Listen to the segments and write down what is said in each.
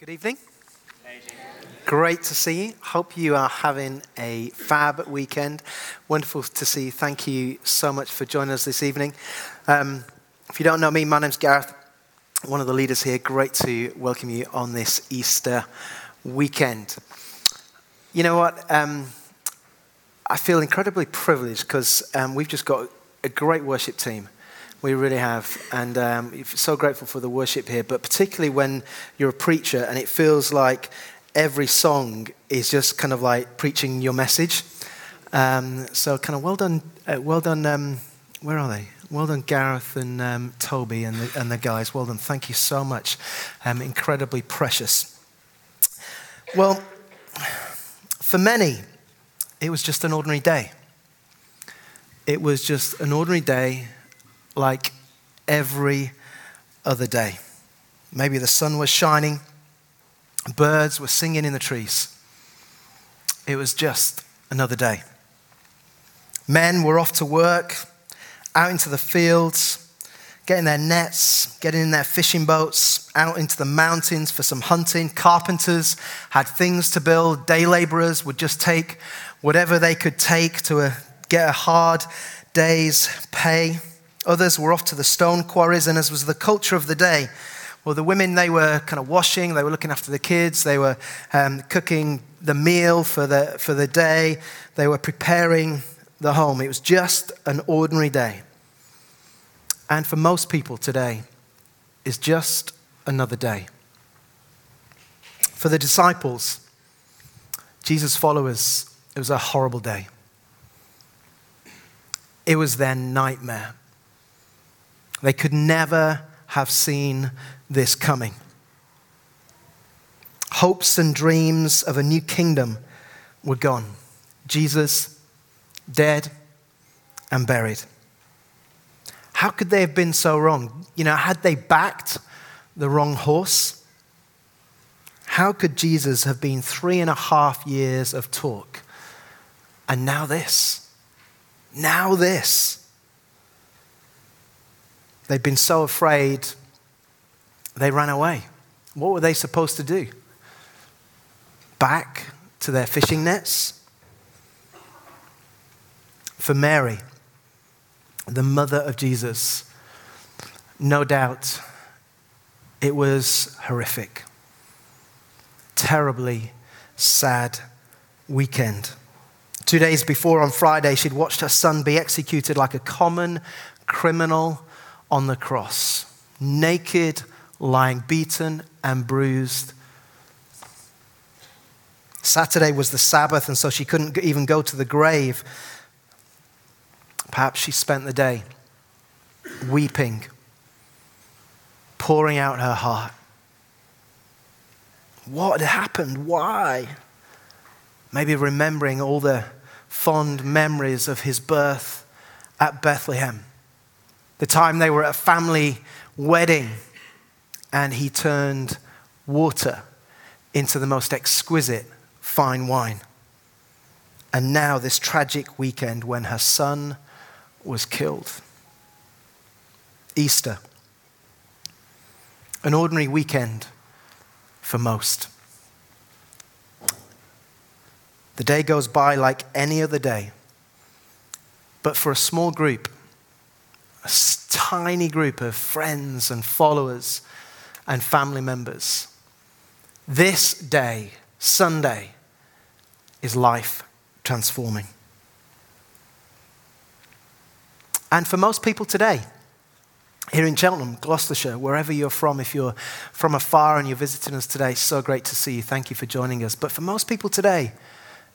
Good evening. Great to see you. Hope you are having a fab weekend. Wonderful to see you. Thank you so much for joining us this evening. Um, if you don't know me, my name's Gareth, one of the leaders here. Great to welcome you on this Easter weekend. You know what? Um, I feel incredibly privileged because um, we've just got a great worship team. We really have. And um, so grateful for the worship here, but particularly when you're a preacher and it feels like every song is just kind of like preaching your message. Um, so, kind of well done, uh, well done. Um, where are they? Well done, Gareth and um, Toby and the, and the guys. Well done. Thank you so much. Um, incredibly precious. Well, for many, it was just an ordinary day. It was just an ordinary day like every other day. Maybe the sun was shining, birds were singing in the trees. It was just another day. Men were off to work, out into the fields, getting their nets, getting in their fishing boats, out into the mountains for some hunting. Carpenters had things to build. Day laborers would just take whatever they could take to a, uh, get a hard day's pay. Others were off to the stone quarries, and as was the culture of the day, well, the women, they were kind of washing, they were looking after the kids, they were um, cooking the meal for the, for the day, they were preparing the home. It was just an ordinary day. And for most people today, is just another day. For the disciples, Jesus' followers, it was a horrible day. It was their nightmare. They could never have seen this coming. Hopes and dreams of a new kingdom were gone. Jesus, dead and buried. How could they have been so wrong? You know, had they backed the wrong horse? How could Jesus have been three and a half years of talk and now this? Now this. They'd been so afraid, they ran away. What were they supposed to do? Back to their fishing nets? For Mary, the mother of Jesus, no doubt it was horrific, terribly sad weekend. Two days before, on Friday, she'd watched her son be executed like a common criminal on the cross, naked, lying beaten and bruised. Saturday was the Sabbath, and so she couldn't even go to the grave. Perhaps she spent the day weeping, pouring out her heart. What had happened? Why? Maybe remembering all the fond memories of his birth at Bethlehem the time they were at a family wedding and he turned water into the most exquisite fine wine. And now, this tragic weekend when her son was killed. Easter. An ordinary weekend for most. The day goes by like any other day. But for a small group, a tiny group of friends and followers and family members. This day, Sunday, is life transforming. And for most people today, here in Cheltenham, Gloucestershire, wherever you're from, if you're from afar and you're visiting us today, so great to see you. Thank you for joining us. But for most people today,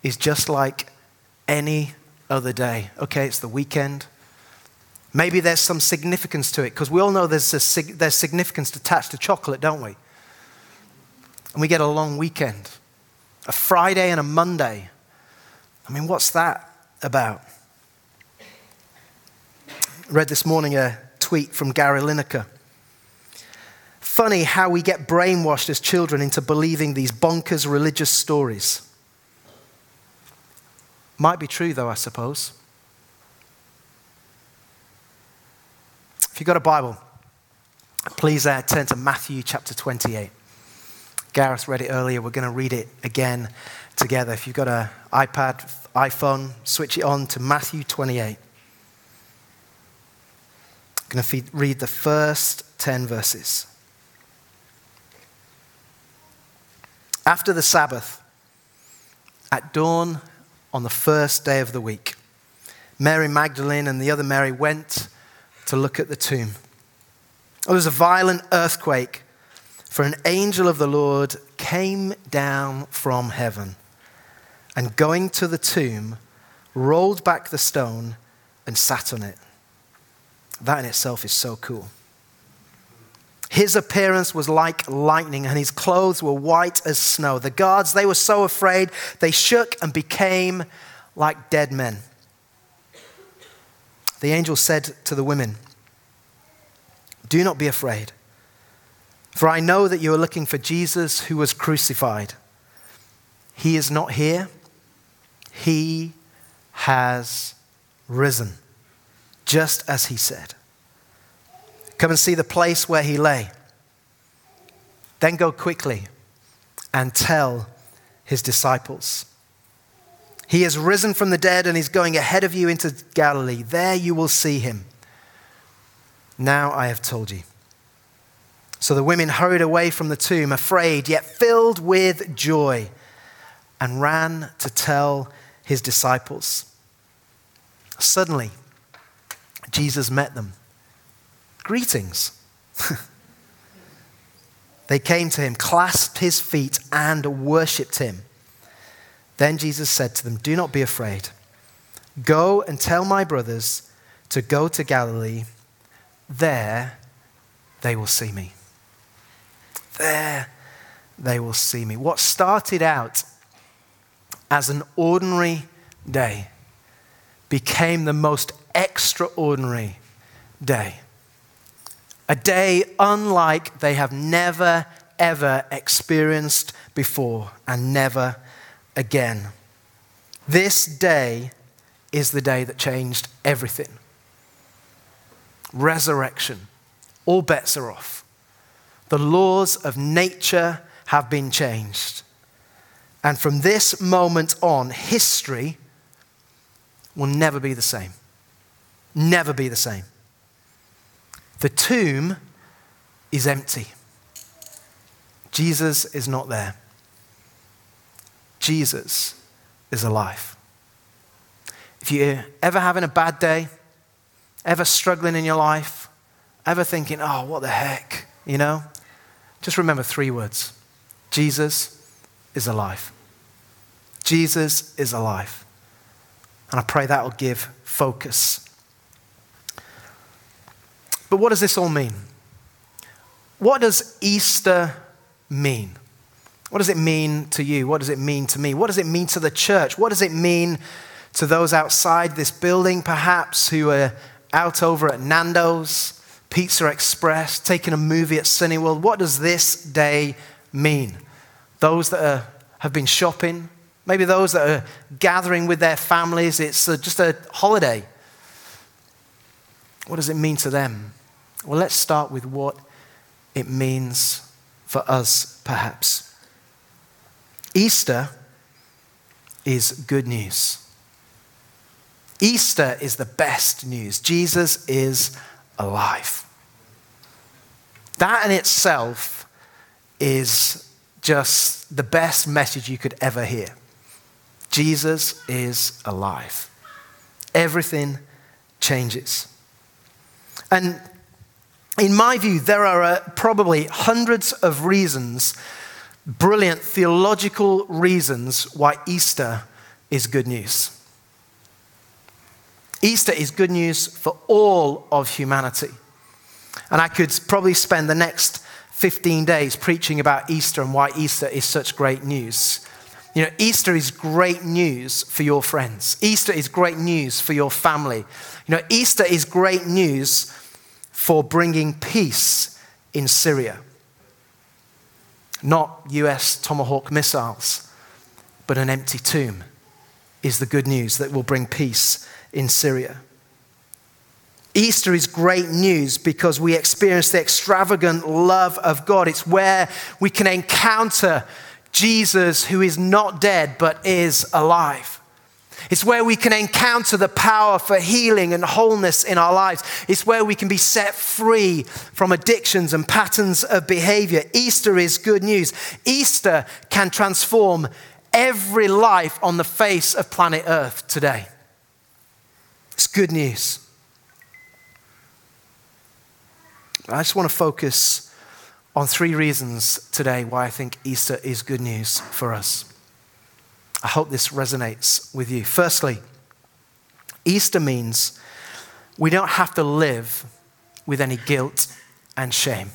is just like any other day. Okay, it's the weekend. Maybe there's some significance to it, because we all know there's, a, there's significance attached to chocolate, don't we? And we get a long weekend, a Friday and a Monday. I mean, what's that about? I read this morning a tweet from Gary Lineker. Funny how we get brainwashed as children into believing these bonkers religious stories. Might be true, though, I suppose. If you've got a Bible, please uh, turn to Matthew chapter 28. Gareth read it earlier. We're going to read it again together. If you've got an iPad, iPhone, switch it on to Matthew 28. I'm going to read the first 10 verses. After the Sabbath, at dawn on the first day of the week, Mary Magdalene and the other Mary went to look at the tomb. There was a violent earthquake for an angel of the Lord came down from heaven and going to the tomb, rolled back the stone and sat on it. That in itself is so cool. His appearance was like lightning, and his clothes were white as snow. The guards, they were so afraid, they shook and became like dead men. The angel said to the women, Do not be afraid. For I know that you are looking for Jesus who was crucified. He is not here, he has risen, just as he said. Come and see the place where he lay. Then go quickly and tell his disciples. He has risen from the dead and is going ahead of you into Galilee. There you will see him. Now I have told you. So the women hurried away from the tomb, afraid, yet filled with joy, and ran to tell his disciples. Suddenly, Jesus met them. Greetings. they came to him, clasped his feet, and worshipped him. Then Jesus said to them, Do not be afraid. Go and tell my brothers to go to Galilee. There they will see me. There they will see me. What started out as an ordinary day became the most extraordinary day. A day unlike they have never, ever experienced before and never again. This day is the day that changed everything. Resurrection. All bets are off. The laws of nature have been changed. And from this moment on, history will never be the same. Never be the same. The tomb is empty. Jesus is not there. Jesus is alive. If you're ever having a bad day, ever struggling in your life, ever thinking, oh, what the heck, you know, just remember three words Jesus is alive. Jesus is alive. And I pray that will give focus. But what does this all mean? What does Easter mean? What does it mean to you? What does it mean to me? What does it mean to the church? What does it mean to those outside this building, perhaps, who are out over at Nando's, Pizza Express, taking a movie at Cineworld. What does this day mean? Those that are, have been shopping, maybe those that are gathering with their families, it's a, just a holiday. What does it mean to them? Well, let's start with what it means for us, perhaps. Easter is good news. Easter is the best news. Jesus is alive. That in itself is just the best message you could ever hear. Jesus is alive. Everything changes. And in my view, there are uh, probably hundreds of reasons, brilliant theological reasons, why Easter is good news. Easter is good news for all of humanity. And I could probably spend the next 15 days preaching about Easter and why Easter is such great news. You know, Easter is great news for your friends. Easter is great news for your family. You know, Easter is great news for bringing peace in Syria. Not US Tomahawk missiles, but an empty tomb is the good news that will bring peace in Syria. Easter is great news because we experience the extravagant love of God. It's where we can encounter Jesus who is not dead but is alive. It's where we can encounter the power for healing and wholeness in our lives. It's where we can be set free from addictions and patterns of behavior. Easter is good news. Easter can transform every life on the face of planet Earth today. It's good news. I just want to focus on three reasons today why I think Easter is good news for us. I hope this resonates with you. Firstly, Easter means we don't have to live with any guilt and shame.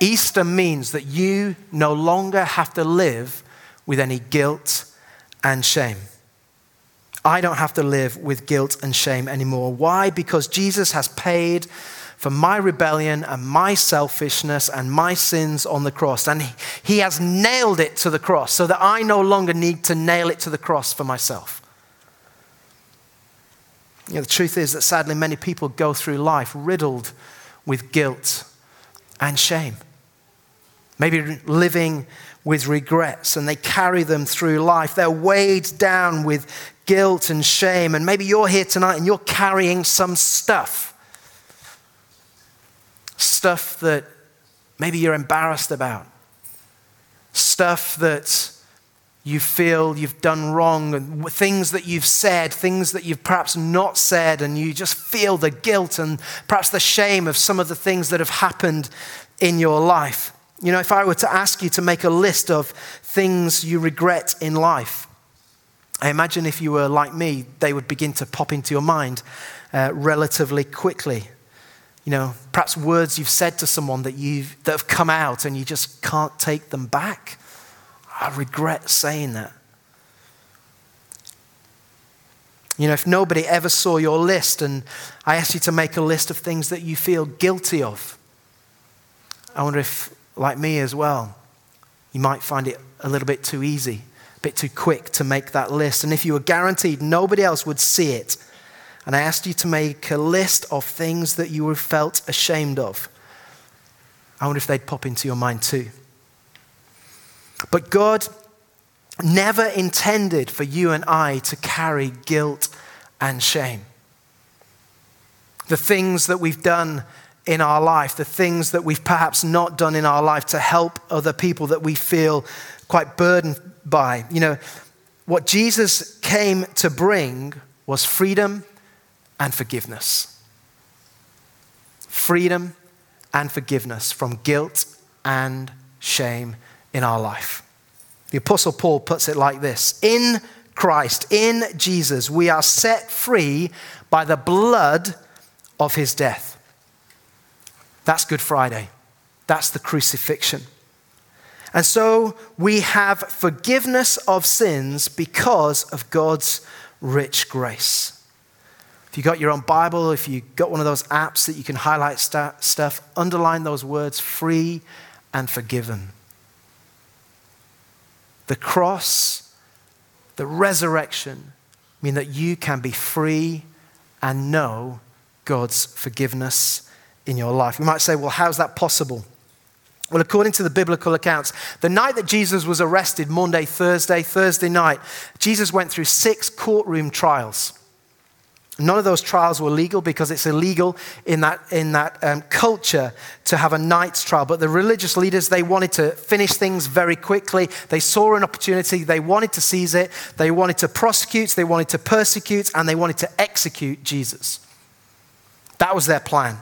Easter means that you no longer have to live with any guilt and shame. I don't have to live with guilt and shame anymore. Why? Because Jesus has paid for my rebellion and my selfishness and my sins on the cross. And he, has nailed it to the cross so that I no longer need to nail it to the cross for myself. You know, the truth is that sadly, many people go through life riddled with guilt and shame. Maybe living with regrets and they carry them through life. They're weighed down with guilt and shame. And maybe you're here tonight and you're carrying some stuff stuff that maybe you're embarrassed about, stuff that you feel you've done wrong, and things that you've said, things that you've perhaps not said, and you just feel the guilt and perhaps the shame of some of the things that have happened in your life. You know, if I were to ask you to make a list of things you regret in life, I imagine if you were like me, they would begin to pop into your mind uh, relatively quickly. You know, perhaps words you've said to someone that, you've, that have come out and you just can't take them back. I regret saying that. You know, if nobody ever saw your list and I asked you to make a list of things that you feel guilty of, I wonder if, like me as well, you might find it a little bit too easy, a bit too quick to make that list. And if you were guaranteed nobody else would see it, and I asked you to make a list of things that you felt ashamed of. I wonder if they'd pop into your mind too. But God never intended for you and I to carry guilt and shame. The things that we've done in our life, the things that we've perhaps not done in our life to help other people that we feel quite burdened by. You know, what Jesus came to bring was freedom and forgiveness. Freedom and forgiveness from guilt and shame in our life. The Apostle Paul puts it like this In Christ, in Jesus, we are set free by the blood of his death. That's Good Friday. That's the crucifixion. And so we have forgiveness of sins because of God's rich grace. If you got your own Bible, if you got one of those apps that you can highlight st- stuff, underline those words free and forgiven. The cross, the resurrection mean that you can be free and know God's forgiveness in your life. We might say, well, how's that possible? Well, according to the biblical accounts, the night that Jesus was arrested, Monday, Thursday, Thursday night, Jesus went through six courtroom trials. None of those trials were legal because it's illegal in that, in that um, culture to have a night's trial. But the religious leaders, they wanted to finish things very quickly. They saw an opportunity, they wanted to seize it, they wanted to prosecute, they wanted to persecute, and they wanted to execute Jesus. That was their plan.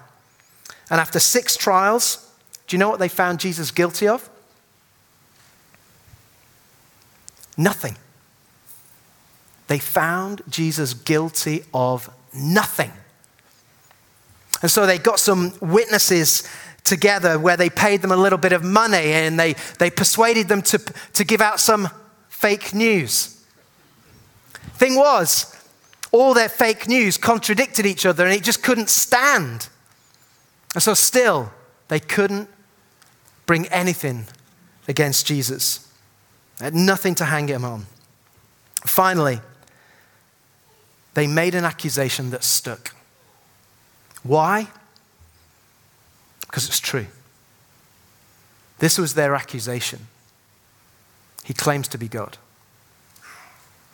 And after six trials, do you know what they found Jesus guilty of? Nothing they found Jesus guilty of nothing. And so they got some witnesses together where they paid them a little bit of money and they, they persuaded them to, to give out some fake news. Thing was, all their fake news contradicted each other and it just couldn't stand. And so, still, they couldn't bring anything against Jesus. They had nothing to hang him on. Finally, they made an accusation that stuck. Why? Because it's true. This was their accusation. He claims to be God.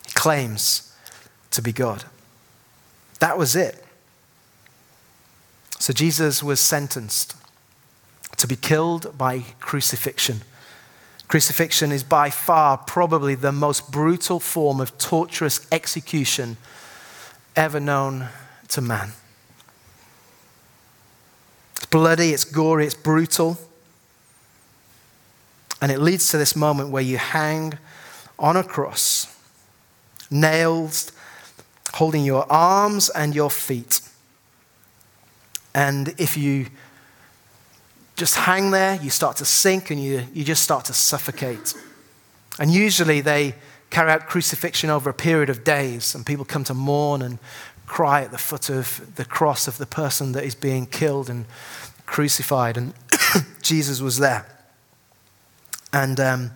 He claims to be God. That was it. So Jesus was sentenced to be killed by crucifixion. Crucifixion is by far probably the most brutal form of torturous execution ever known to man. It's bloody, it's gory, it's brutal. And it leads to this moment where you hang on a cross, nails holding your arms and your feet. And if you just hang there, you start to sink and you, you just start to suffocate. And usually they carry out crucifixion over a period of days, and people come to mourn and cry at the foot of the cross of the person that is being killed and crucified. And Jesus was there. And um,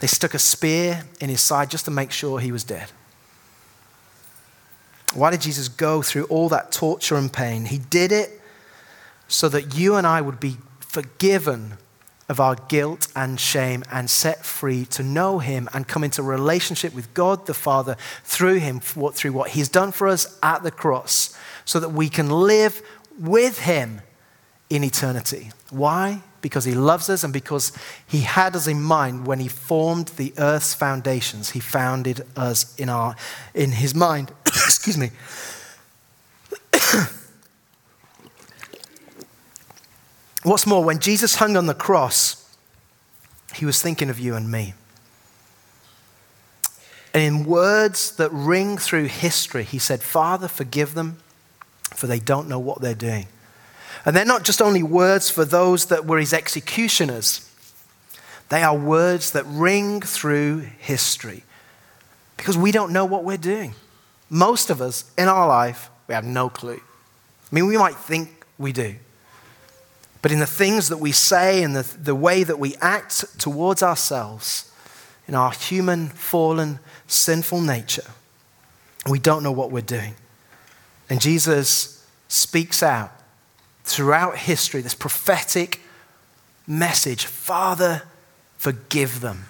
they stuck a spear in his side just to make sure he was dead. Why did Jesus go through all that torture and pain? He did it so that you and I would be forgiven of our guilt and shame and set free to know Him and come into relationship with God the Father through Him, through what He's done for us at the cross, so that we can live with Him in eternity. Why? Because He loves us and because He had us in mind when He formed the earth's foundations. He founded us in, our, in His mind. Excuse me. What's more, when Jesus hung on the cross, he was thinking of you and me. And in words that ring through history, he said, Father, forgive them, for they don't know what they're doing. And they're not just only words for those that were his executioners, they are words that ring through history because we don't know what we're doing. Most of us in our life, we have no clue. I mean, we might think we do. But in the things that we say and the, the way that we act towards ourselves, in our human, fallen, sinful nature, we don't know what we're doing. And Jesus speaks out throughout history this prophetic message Father, forgive them.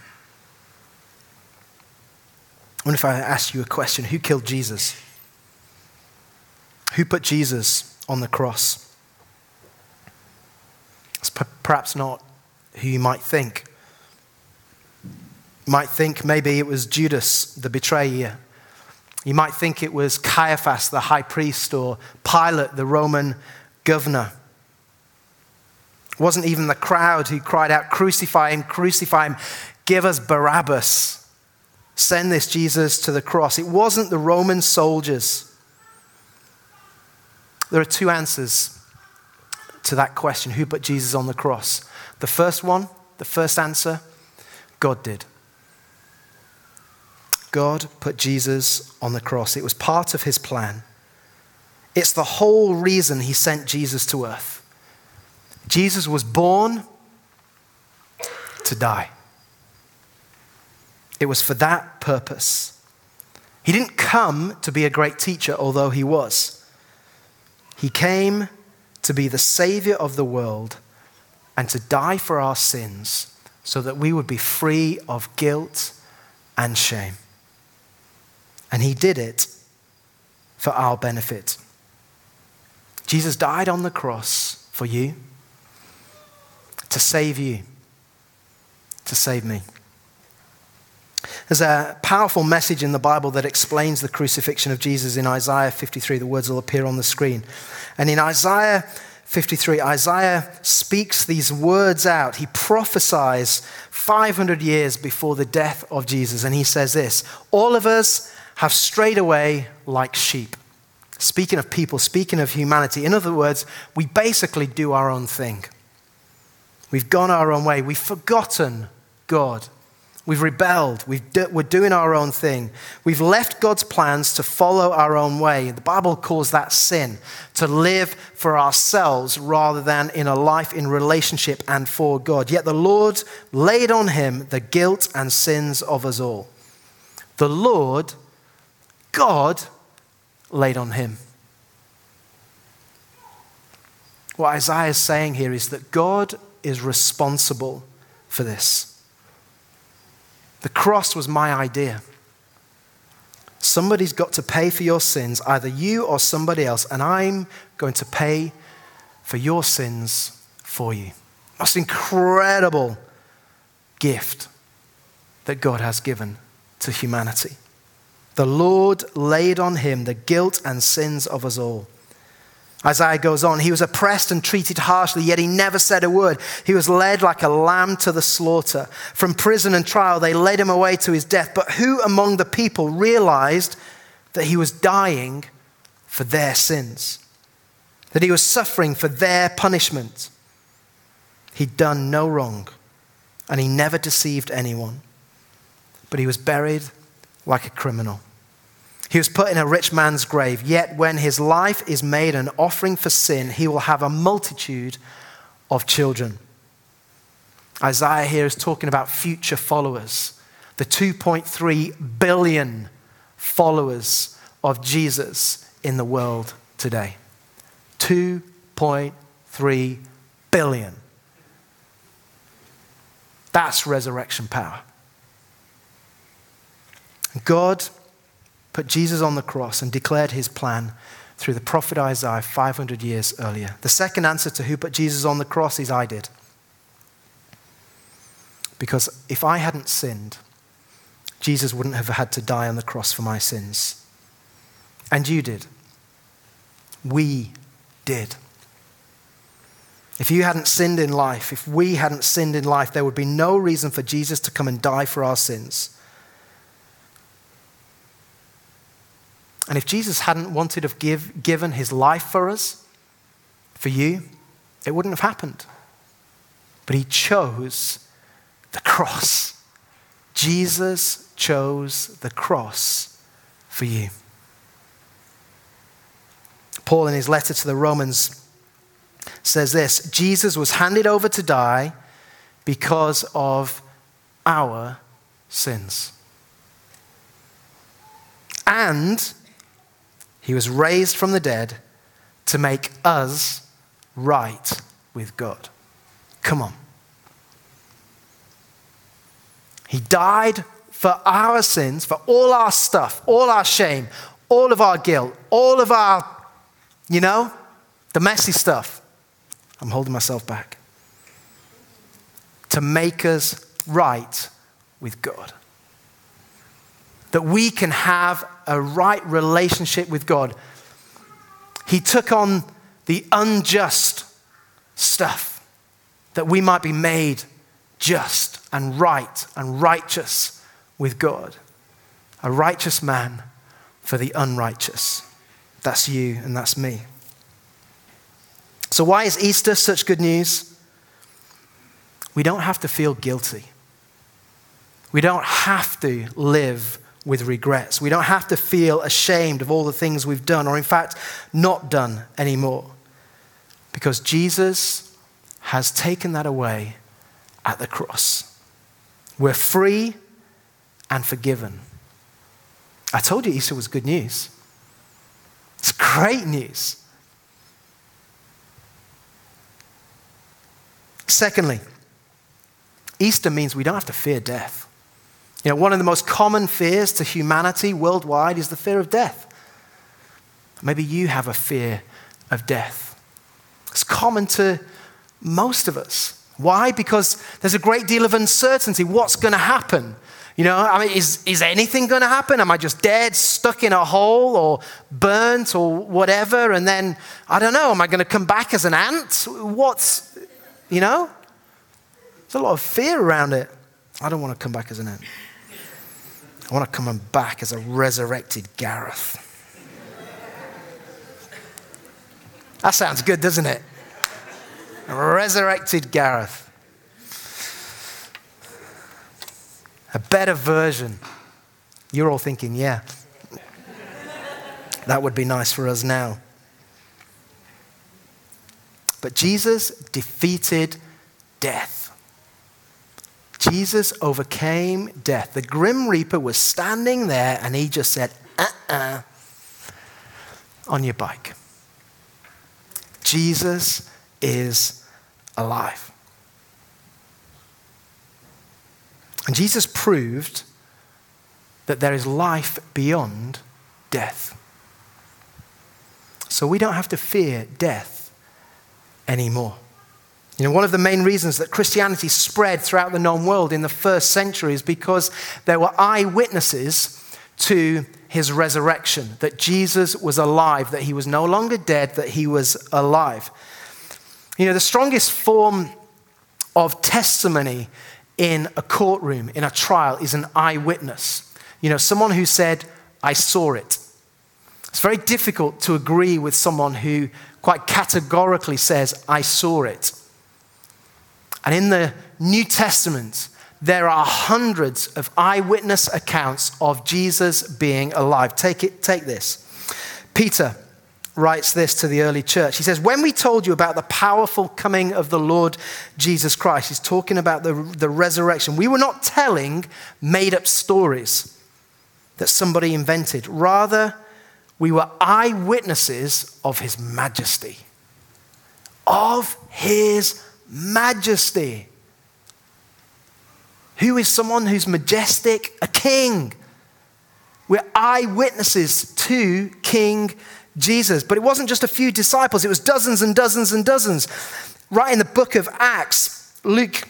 I wonder if I ask you a question who killed Jesus? Who put Jesus on the cross? It's perhaps not who you might think. You might think maybe it was Judas, the betrayer. You might think it was Caiaphas, the high priest, or Pilate, the Roman governor. It wasn't even the crowd who cried out, Crucify him, crucify him, give us Barabbas. Send this Jesus to the cross. It wasn't the Roman soldiers. There are two answers to that question who put Jesus on the cross? The first one, the first answer, God did. God put Jesus on the cross. It was part of his plan. It's the whole reason he sent Jesus to earth. Jesus was born to die. It was for that purpose. He didn't come to be a great teacher, although he was. He came to be the Savior of the world and to die for our sins so that we would be free of guilt and shame. And He did it for our benefit. Jesus died on the cross for you, to save you, to save me. There's a powerful message in the Bible that explains the crucifixion of Jesus in Isaiah 53. The words will appear on the screen. And in Isaiah 53, Isaiah speaks these words out. He prophesies 500 years before the death of Jesus. And he says this All of us have strayed away like sheep. Speaking of people, speaking of humanity. In other words, we basically do our own thing. We've gone our own way. We've forgotten God. We've rebelled. we are doing our own thing. We've left God's plans to follow our own way. The Bible calls that sin, to live for ourselves rather than in a life in relationship and for God. Yet the Lord laid on him the guilt and sins of us all. The Lord, God, laid on him. what Isaiah is saying here is that God is responsible for this. The cross was my idea. Somebody's got to pay for your sins, either you or somebody else, and I'm going to pay for your sins for you. Most incredible gift that God has given to humanity. The Lord laid on him the guilt and sins of us all. Isaiah goes on, he was oppressed and treated harshly, yet he never said a word. He was led like a lamb to the slaughter. From prison and trial, they led him away to his death. But who among the people realized that he was dying for their sins? That he was suffering for their punishment? He'd done no wrong, and he never deceived anyone. But he was buried like a criminal. He was put in a rich man's grave, yet when his life is made an offering for sin, he will have a multitude of children. Isaiah here is talking about future followers, the 2.3 billion followers of Jesus in the world today. 2.3 billion. That's resurrection power. God put Jesus on the cross and declared his plan through the prophet Isaiah 500 years earlier. The second answer to who put Jesus on the cross is I did. Because if I hadn't sinned, Jesus wouldn't have had to die on the cross for my sins. And you did. We did. If you hadn't sinned in life, if we hadn't sinned in life, there would be no reason for Jesus to come and die for our sins. And if Jesus hadn't wanted to have give, given his life for us, for you, it wouldn't have happened. But he chose the cross. Jesus chose the cross for you. Paul, in his letter to the Romans, says this Jesus was handed over to die because of our sins. And he was raised from the dead to make us right with God. Come on. He died for our sins, for all our stuff, all our shame, all of our guilt, all of our, you know, the messy stuff. I'm holding myself back. To make us right with God that we can have a right relationship with God. He took on the unjust stuff that we might be made just and right and righteous with God. A righteous man for the unrighteous. That's you and that's me. So, why is Easter such good news? We don't have to feel guilty. We don't have to live with regrets. We don't have to feel ashamed of all the things we've done, or in fact, not done anymore. Because Jesus has taken that away at the cross. We're free and forgiven. I told you Easter was good news. It's great news. Secondly, Easter means we don't have to fear death. You know, one of the most common fears to humanity worldwide is the fear of death. Maybe you have a fear of death. It's common to most of us. Why? Because there's a great deal of uncertainty. What's going to happen? You know, I mean, is, is anything going to happen? Am I just dead, stuck in a hole, or burnt, or whatever? And then, I don't know, am I going to come back as an ant? What's, you know? There's a lot of fear around it. I don't want to come back as an ant. I want to come back as a resurrected Gareth. That sounds good, doesn't it? Resurrected Gareth. A better version. You're all thinking, yeah, that would be nice for us now. But Jesus defeated death. Jesus overcame death. The Grim Reaper was standing there and he just said, uh uh-uh, uh, on your bike. Jesus is alive. And Jesus proved that there is life beyond death. So we don't have to fear death anymore. You know, one of the main reasons that Christianity spread throughout the known world in the first century is because there were eyewitnesses to his resurrection, that Jesus was alive, that he was no longer dead, that he was alive. You know, the strongest form of testimony in a courtroom, in a trial, is an eyewitness. You know, someone who said, I saw it. It's very difficult to agree with someone who quite categorically says, I saw it. And in the New Testament, there are hundreds of eyewitness accounts of Jesus being alive. Take it, take this. Peter writes this to the early church. He says, When we told you about the powerful coming of the Lord Jesus Christ, he's talking about the, the resurrection, we were not telling made up stories that somebody invented. Rather, we were eyewitnesses of his majesty. Of his majesty. Who is someone who's majestic? A king. We're eyewitnesses to King Jesus. But it wasn't just a few disciples, it was dozens and dozens and dozens. Right in the book of Acts, Luke,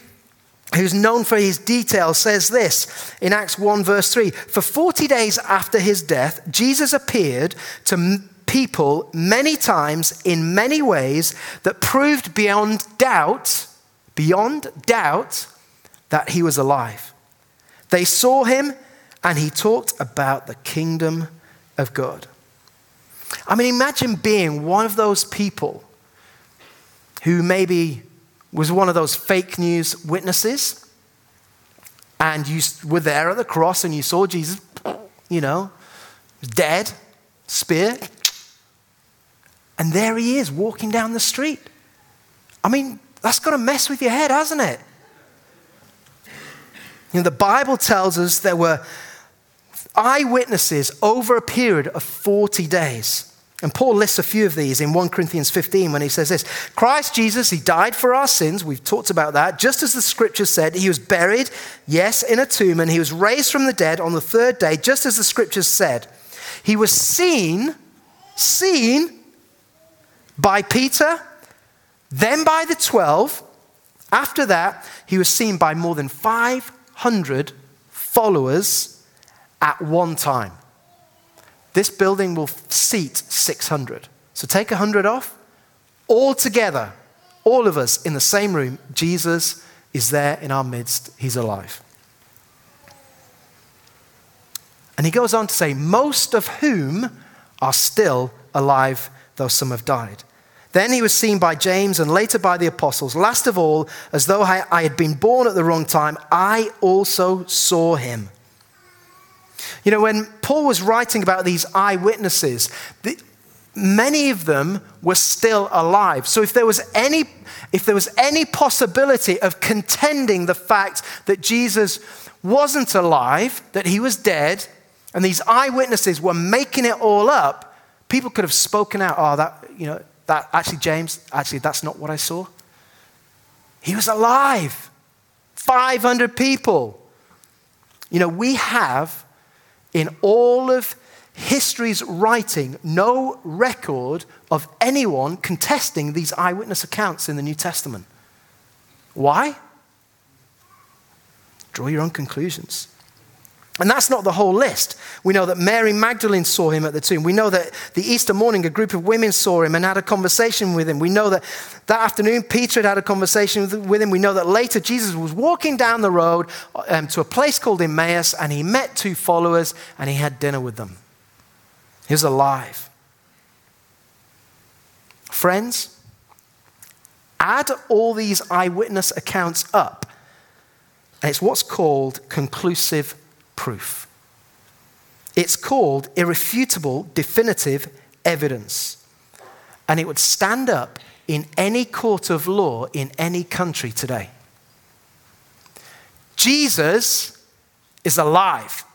who's known for his details, says this in Acts 1, verse 3 For 40 days after his death, Jesus appeared to people many times in many ways that proved beyond doubt, beyond doubt, that he was alive. They saw him and he talked about the kingdom of God. I mean, imagine being one of those people who maybe was one of those fake news witnesses and you were there at the cross and you saw Jesus, you know, dead, spear, and there he is walking down the street. I mean, that's got to mess with your head, hasn't it? You know, the Bible tells us there were eyewitnesses over a period of 40 days. And Paul lists a few of these in 1 Corinthians 15 when he says this Christ Jesus, he died for our sins. We've talked about that. Just as the scripture said, he was buried, yes, in a tomb, and he was raised from the dead on the third day, just as the scriptures said. He was seen, seen by Peter, then by the 12. After that, he was seen by more than 500 followers at one time. This building will seat 600. So take 100 off. All together, all of us in the same room, Jesus is there in our midst. He's alive. And he goes on to say, most of whom are still alive, though some have died. Then he was seen by James and later by the apostles. Last of all, as though I, had been born at the wrong time, I also saw him. You know, when Paul was writing about these eyewitnesses, the, many of them were still alive. So if there was any if there was any possibility of contending the fact that Jesus wasn't alive, that he was dead, and these eyewitnesses were making it all up, people could have spoken out, oh, that, you know, that actually, James, actually, that's not what I saw. He was alive. 500 people. You know, we have in all of history's writing no record of anyone contesting these eyewitness accounts in the New Testament. Why? Draw your own conclusions. And that's not the whole list. We know that Mary Magdalene saw him at the tomb. We know that the Easter morning, a group of women saw him and had a conversation with him. We know that that afternoon, Peter had had a conversation with him. We know that later, Jesus was walking down the road um, to a place called Emmaus and he met two followers and he had dinner with them. He was alive. Friends, add all these eyewitness accounts up, and it's what's called conclusive proof. It's called irrefutable, definitive evidence. And it would stand up in any court of law in any country today. Jesus is alive.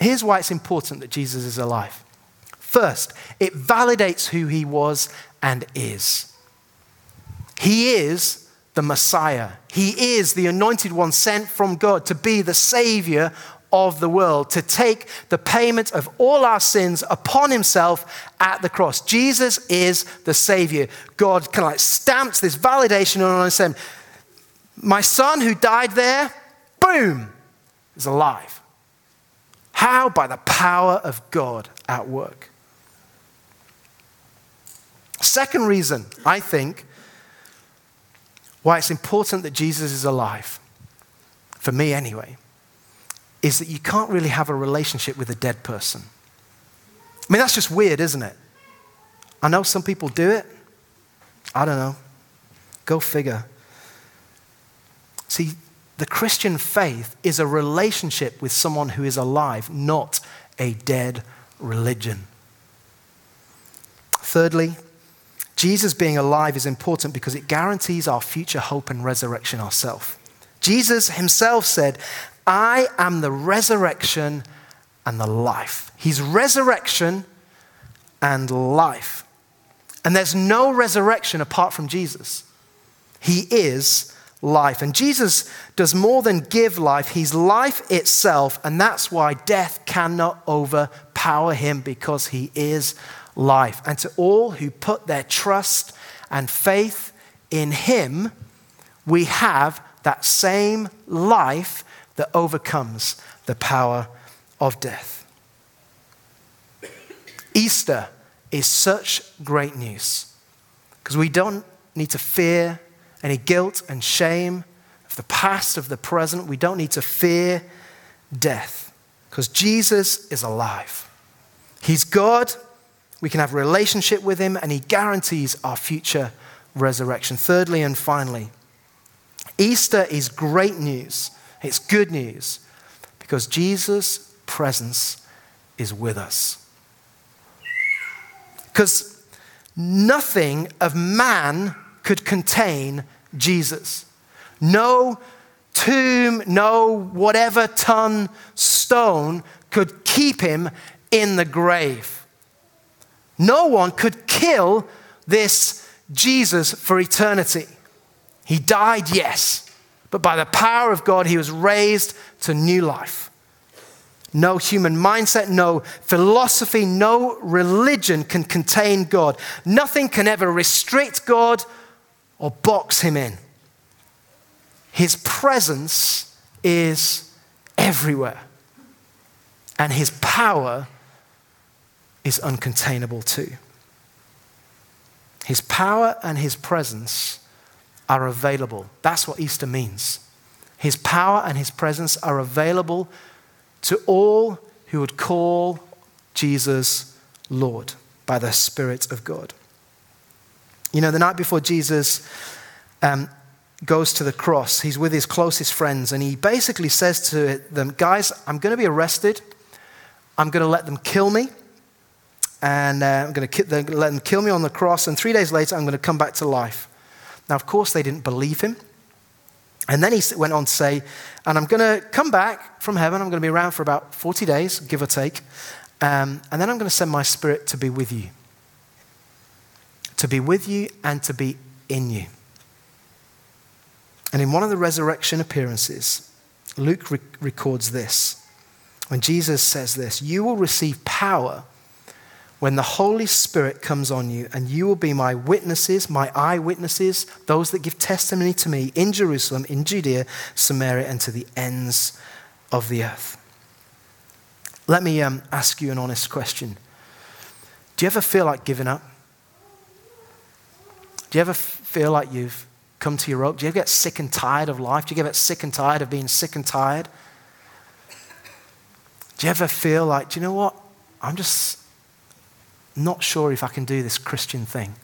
Here's why it's important that Jesus is alive. First, it validates who he was and is. He is the Messiah. He is the anointed one sent from God to be the Savior of the world, to take the payment of all our sins upon himself at the cross. Jesus is the Savior. God kind of like stamps this validation on him. My son who died there, boom, is alive. How? By the power of God at work. Second reason, I think, why it's important that Jesus is alive, for me anyway, is that you can't really have a relationship with a dead person. I mean, that's just weird, isn't it? I know some people do it. I don't know. Go figure. See, the Christian faith is a relationship with someone who is alive, not a dead religion. Thirdly, Jesus being alive is important because it guarantees our future hope and resurrection ourselves. Jesus himself said, I am the resurrection and the life. He's resurrection and life. And there's no resurrection apart from Jesus. He is life. And Jesus does more than give life, He's life itself. And that's why death cannot overpower Him because He is life. And to all who put their trust and faith in Him, we have that same life that overcomes the power of death. Easter is such great news because we don't need to fear any guilt and shame of the past, of the present. We don't need to fear death because Jesus is alive. He's God. We can have a relationship with him, and he guarantees our future resurrection. Thirdly and finally, Easter is great news. It's good news because Jesus' presence is with us. Because nothing of man could contain Jesus. No tomb, no whatever ton stone could keep him in the grave. No one could kill this Jesus for eternity. He died, yes, but by the power of God, he was raised to new life. No human mindset, no philosophy, no religion can contain God. Nothing can ever restrict God or box him in. His presence is everywhere, and his power is uncontainable too. His power and his presence are available. That's what Easter means. His power and his presence are available to all who would call Jesus Lord by the Spirit of God. You know, the night before Jesus um, goes to the cross, he's with his closest friends, and he basically says to them, Guys, I'm going to be arrested. I'm going to let them kill me. And uh, I'm going to let them kill me on the cross. And three days later, I'm going to come back to life. Now, of course, they didn't believe him. And then he went on to say, And I'm going to come back from heaven. I'm going to be around for about 40 days, give or take. Um, and then I'm going to send my spirit to be with you to be with you and to be in you. And in one of the resurrection appearances, Luke re- records this. When Jesus says this, you will receive power when the Holy Spirit comes on you, and you will be my witnesses, my eyewitnesses, those that give testimony to me in Jerusalem, in Judea, Samaria, and to the ends of the earth. Let me um, ask you an honest question. Do you ever feel like giving up? Do you ever feel like you've come to your rope? Do you ever get sick and tired of life? Do you ever get sick and tired of being sick and tired? Do you ever feel like, do you know what? I'm just not sure if I can do this Christian thing.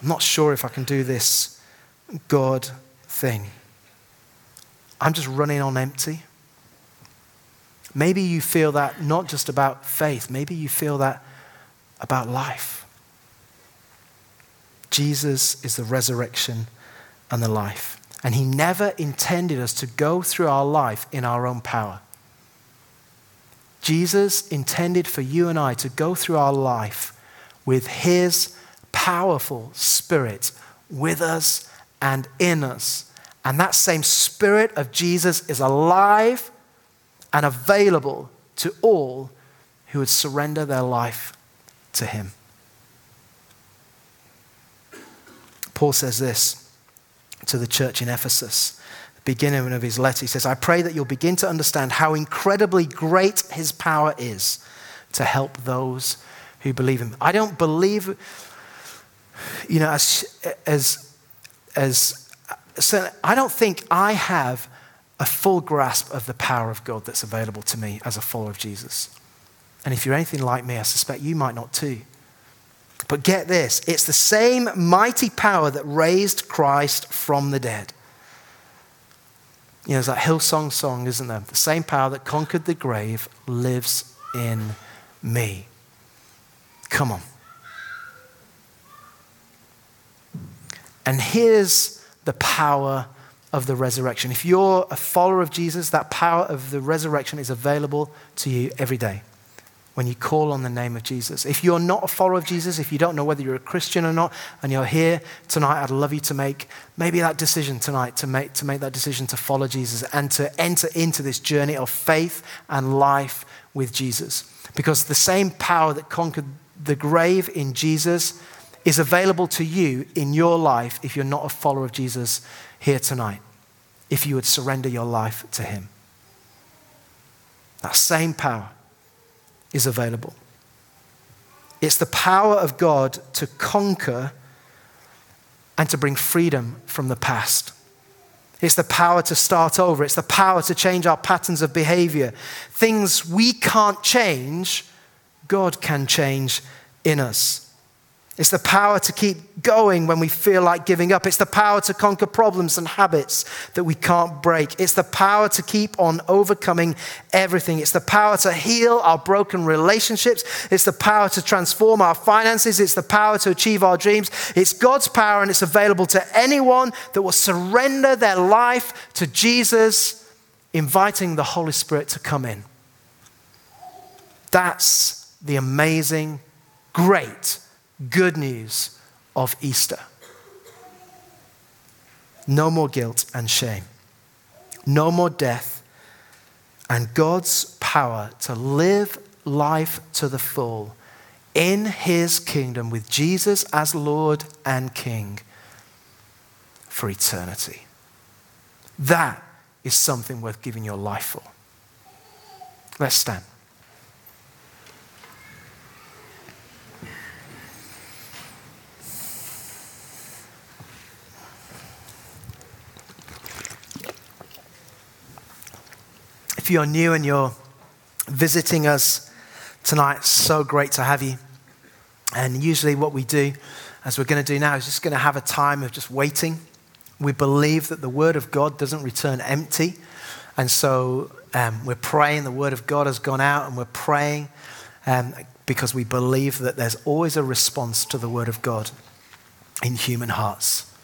I'm not sure if I can do this God thing. I'm just running on empty. Maybe you feel that not just about faith, maybe you feel that about life. Jesus is the resurrection and the life. And he never intended us to go through our life in our own power. Jesus intended for you and I to go through our life with His powerful Spirit with us and in us. And that same Spirit of Jesus is alive and available to all who would surrender their life to Him. Paul says this to the church in Ephesus, beginning of his letter. He says, I pray that you'll begin to understand how incredibly great his power is to help those who believe him. I don't believe, you know, as, as, as so I don't think I have a full grasp of the power of God that's available to me as a follower of Jesus. And if you're anything like me, I suspect you might not too. But get this it's the same mighty power that raised Christ from the dead. You know, there's that Hillsong song, isn't there? The same power that conquered the grave lives in me. Come on. And here's the power of the resurrection. If you're a follower of Jesus, that power of the resurrection is available to you every day when you call on the name of Jesus. If you're not a follower of Jesus, if you don't know whether you're a Christian or not, and you're here tonight, I'd love you to make maybe that decision tonight to make, to make that decision to follow Jesus and to enter into this journey of faith and life with Jesus. Because the same power that conquered the grave in Jesus is available to you in your life if you're not a follower of Jesus here tonight, if you would surrender your life to Him. That same power is available. It's the power of God to conquer and to bring freedom from the past. It's the power to start over. It's the power to change our patterns of behavior. Things we can't change, God can change in us. It's the power to keep going when we feel like giving up. It's the power to conquer problems and habits that we can't break. It's the power to keep on overcoming everything. It's the power to heal our broken relationships. It's the power to transform our finances. It's the power to achieve our dreams. It's God's power and it's available to anyone that will surrender their life to Jesus, inviting the Holy Spirit to come in. That's the amazing, great, good news of Easter. No more guilt and shame, no more death, and God's power to live life to the full in his kingdom with Jesus as Lord and King for eternity. That is something worth giving your life for. Let's stand. If you're new and you're visiting us tonight, so great to have you. And usually, what we do, as we're going to do now, is just going to have a time of just waiting. We believe that the Word of God doesn't return empty. And so um, we're praying, the Word of God has gone out, and we're praying um, because we believe that there's always a response to the Word of God in human hearts.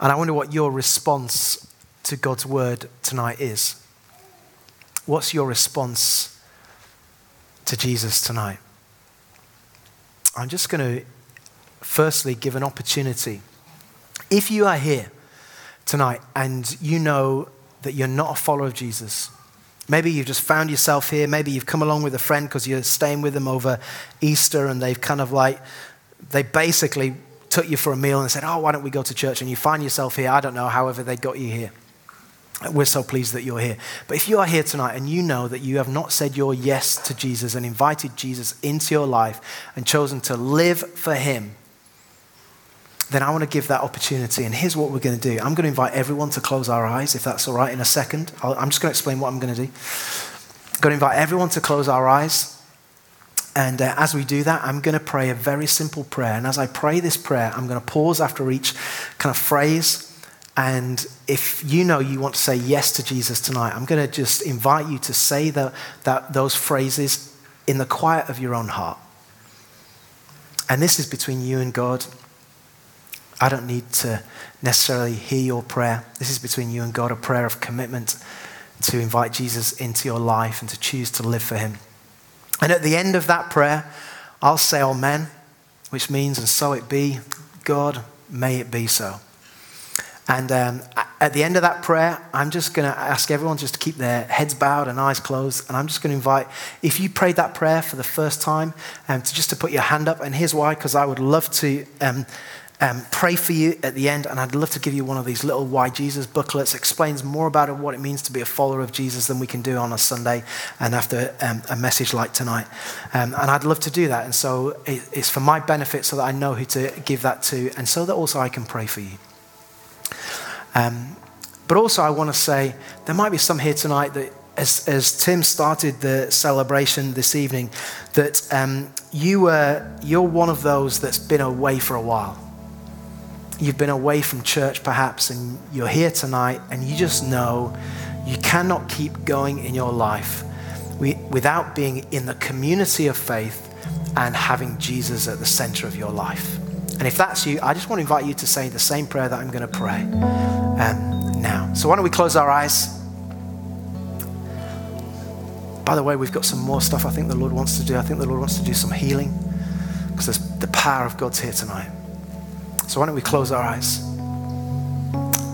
And I wonder what your response to God's Word tonight is. What's your response to Jesus tonight? I'm just going to firstly give an opportunity. If you are here tonight and you know that you're not a follower of Jesus, maybe you've just found yourself here, maybe you've come along with a friend because you're staying with them over Easter and they've kind of like, they basically took you for a meal and said, Oh, why don't we go to church? And you find yourself here, I don't know, however they got you here. We're so pleased that you're here. But if you are here tonight and you know that you have not said your yes to Jesus and invited Jesus into your life and chosen to live for Him, then I want to give that opportunity. And here's what we're going to do I'm going to invite everyone to close our eyes, if that's all right, in a second. i am just going to explain what I'm going to do. I'm going to invite everyone to close our eyes. And uh, as we do that, I'm going to pray a very simple prayer. And as I pray this prayer, I'm going to pause after each kind of phrase and if you know you want to say yes to Jesus tonight, I'm going to just invite you to say the, that, those phrases in the quiet of your own heart. And this is between you and God. I don't need to necessarily hear your prayer. This is between you and God, a prayer of commitment to invite Jesus into your life and to choose to live for Him. And at the end of that prayer, I'll say Amen, which means, and so it be, God, may it be so. And um, at the end of that prayer, I'm just going to ask everyone just to keep their heads bowed and eyes closed. And I'm just going to invite, if you prayed that prayer for the first time, um, to just to put your hand up. And here's why, because I would love to um, um, pray for you at the end, and I'd love to give you one of these little Why Jesus booklets. Explains more about what it means to be a follower of Jesus than we can do on a Sunday and after um, a message like tonight. Um, and I'd love to do that. And so it, it's for my benefit so that I know who to give that to, and so that also I can pray for you. Um, but also, I want to say there might be some here tonight that as, as, Tim started the celebration this evening, that um, you were, you're one of those that's been away for a while you've been away from church perhaps and you're here tonight and you just know you cannot keep going in your life without being in the community of faith and having Jesus at the center of your life. And if that's you, I just want to invite you to say the same prayer that I'm going to pray um, now. So why don't we close our eyes? By the way, we've got some more stuff I think the Lord wants to do. I think the Lord wants to do some healing because the power of God's here tonight. So why don't we close our eyes?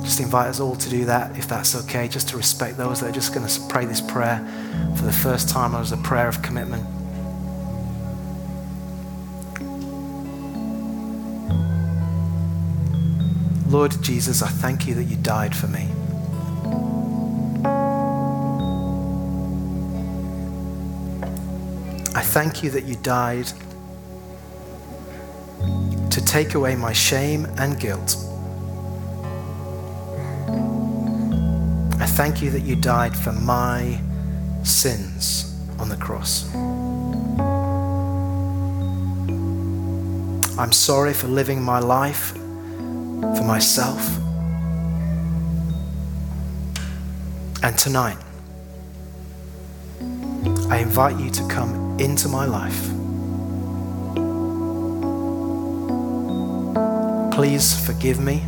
Just invite us all to do that, if that's okay, just to respect those that are just going to pray this prayer for the first time as a prayer of commitment. Lord Jesus, I thank you that you died for me. I thank you that you died to take away my shame and guilt. I thank you that you died for my sins on the cross. I'm sorry for living my life for myself. And tonight, I invite you to come into my life. Please forgive me.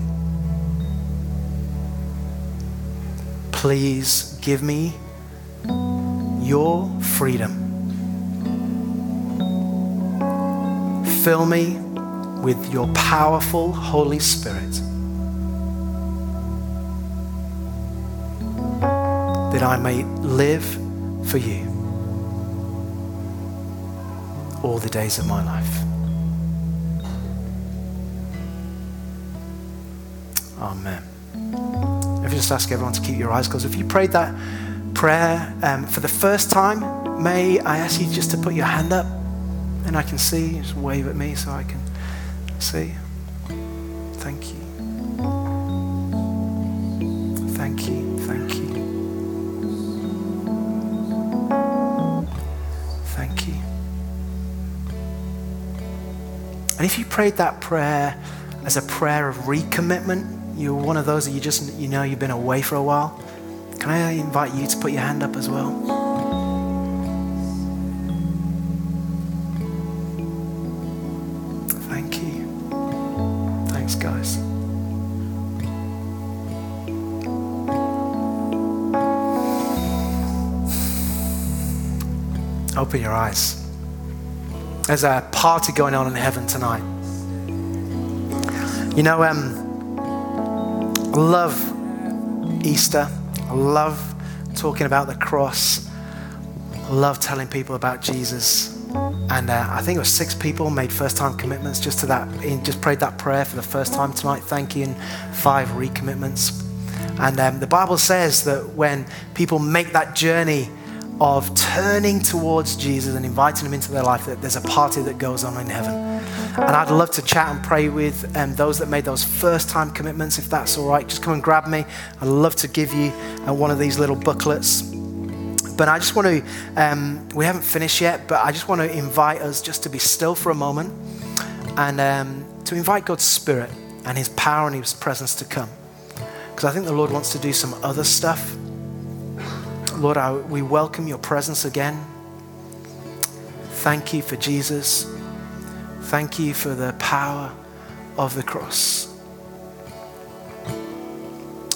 Please give me your freedom. Fill me with your powerful Holy Spirit that I may live for you all the days of my life. Amen. If you just ask everyone to keep your eyes closed, if you prayed that prayer um, for the first time, may I ask you just to put your hand up and I can see, just wave at me so I can see. Thank you. Thank you. Thank you. Thank you. And if you prayed that prayer as a prayer of recommitment, you're one of those that you just, you know, you've been away for a while, can I invite you to put your hand up as well? Thanks, guys. Open your eyes. There's a party going on in heaven tonight. You know, um, I love Easter. I love talking about the cross. I love telling people about Jesus. And uh, I think it was six people made first time commitments just to that, just prayed that prayer for the first time tonight. Thank you. And five recommitments. And um, the Bible says that when people make that journey of turning towards Jesus and inviting him into their life, that there's a party that goes on in heaven. And I'd love to chat and pray with um, those that made those first time commitments, if that's all right. Just come and grab me. I'd love to give you uh, one of these little booklets. But I just want to, um, we haven't finished yet, but I just want to invite us just to be still for a moment and um, to invite God's Spirit and His power and His presence to come. Because I think the Lord wants to do some other stuff. Lord, I, we welcome your presence again. Thank you for Jesus. Thank you for the power of the cross.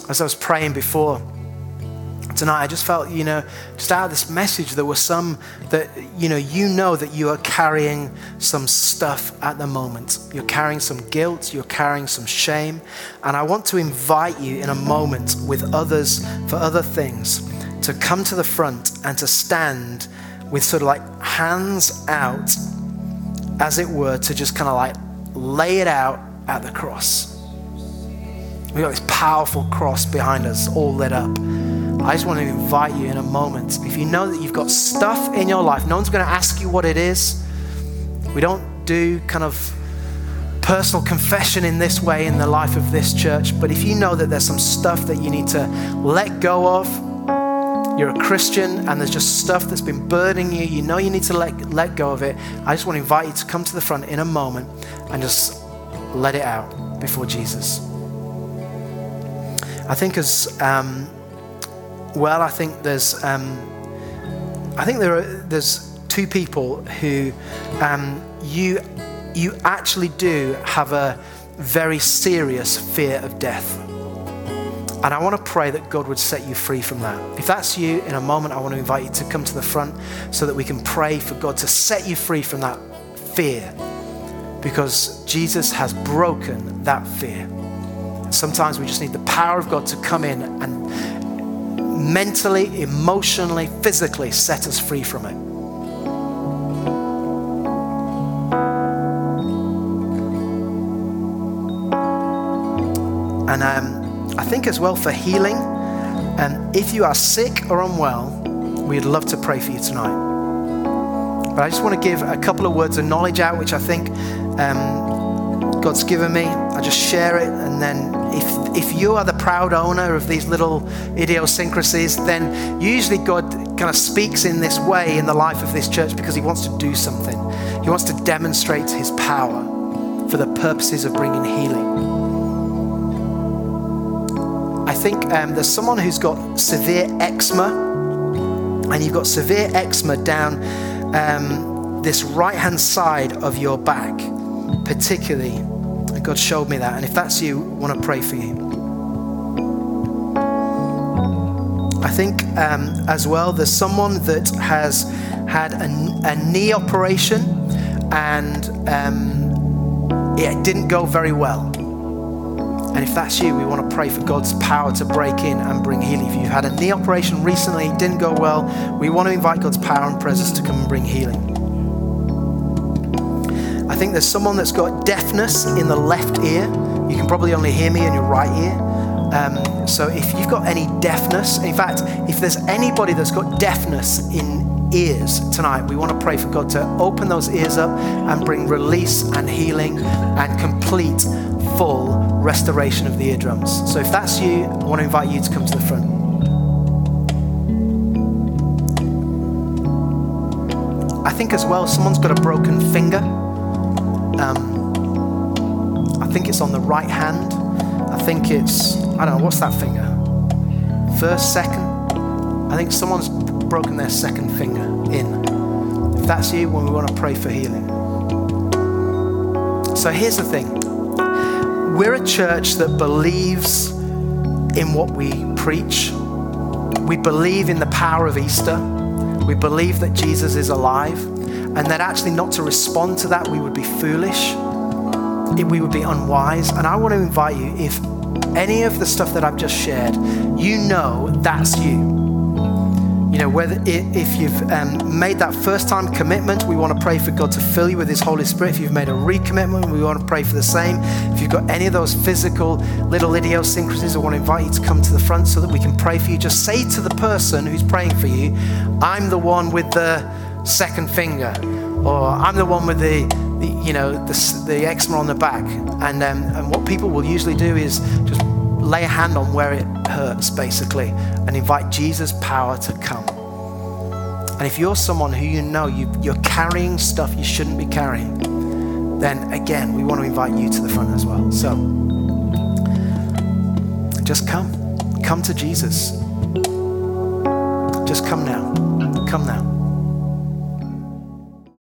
As I was praying before, tonight, I just felt, you know, just out of this message, there were some that, you know, you know that you are carrying some stuff at the moment. You're carrying some guilt, you're carrying some shame. And I want to invite you in a moment with others for other things to come to the front and to stand with sort of like hands out, as it were, to just kind of like lay it out at the cross. We've got this powerful cross behind us, all lit up. I just want to invite you in a moment. If you know that you've got stuff in your life, no one's going to ask you what it is. We don't do kind of personal confession in this way in the life of this church. But if you know that there's some stuff that you need to let go of, you're a Christian and there's just stuff that's been burdening you, you know you need to let, let go of it. I just want to invite you to come to the front in a moment and just let it out before Jesus. I think as um, well, I think there's um, I think there are there's two people who um, you you actually do have a very serious fear of death. And I want to pray that God would set you free from that. If that's you, in a moment, I want to invite you to come to the front so that we can pray for God to set you free from that fear. Because Jesus has broken that fear. Sometimes we just need the power of God to come in and mentally, emotionally, physically set us free from it. And um, I think as well for healing, um, if you are sick or unwell, we'd love to pray for you tonight. But I just want to give a couple of words of knowledge out, which I think um, God's given me. I just share it, and then if, if you are the proud owner of these little idiosyncrasies, then usually God kind of speaks in this way in the life of this church because He wants to do something. He wants to demonstrate His power for the purposes of bringing healing. I think um, there's someone who's got severe eczema, and you've got severe eczema down um, this right hand side of your back, particularly God showed me that. And if that's you, I want to pray for you. I think um, as well, there's someone that has had a, a knee operation and um, it didn't go very well. And if that's you, we want to pray for God's power to break in and bring healing. If you've had a knee operation recently, didn't go well, we want to invite God's power and presence to come and bring healing. I think there's someone that's got deafness in the left ear. You can probably only hear me in your right ear. Um, so if you've got any deafness, in fact, if there's anybody that's got deafness in ears tonight, we want to pray for God to open those ears up and bring release and healing and complete, full restoration of the eardrums. So if that's you, I want to invite you to come to the front. I think as well, someone's got a broken finger. Um, I think it's on the right hand. I think it's, I don't know, what's that finger? First, second? I think someone's broken their second finger in. If that's you, when we want to pray for healing. So here's the thing we're a church that believes in what we preach. We believe in the power of Easter. We believe that Jesus is alive and that actually not to respond to that, we would be foolish, we would be unwise. And I want to invite you, if any of the stuff that I've just shared, you know that's you. You know, whether if you've um, made that first time commitment, we want to pray for God to fill you with His Holy Spirit. If you've made a recommitment, we want to pray for the same. If you've got any of those physical little idiosyncrasies, I want to invite you to come to the front so that we can pray for you. Just say to the person who's praying for you, I'm the one with the second finger, or I'm the one with the, the you know, the, the eczema on the back. And, um, and what people will usually do is just lay a hand on where it hurts, basically, and invite Jesus' power to come. And if you're someone who you know you, you're carrying stuff you shouldn't be carrying, then again, we want to invite you to the front as well. So just come. Come to Jesus. Just come now. Come now.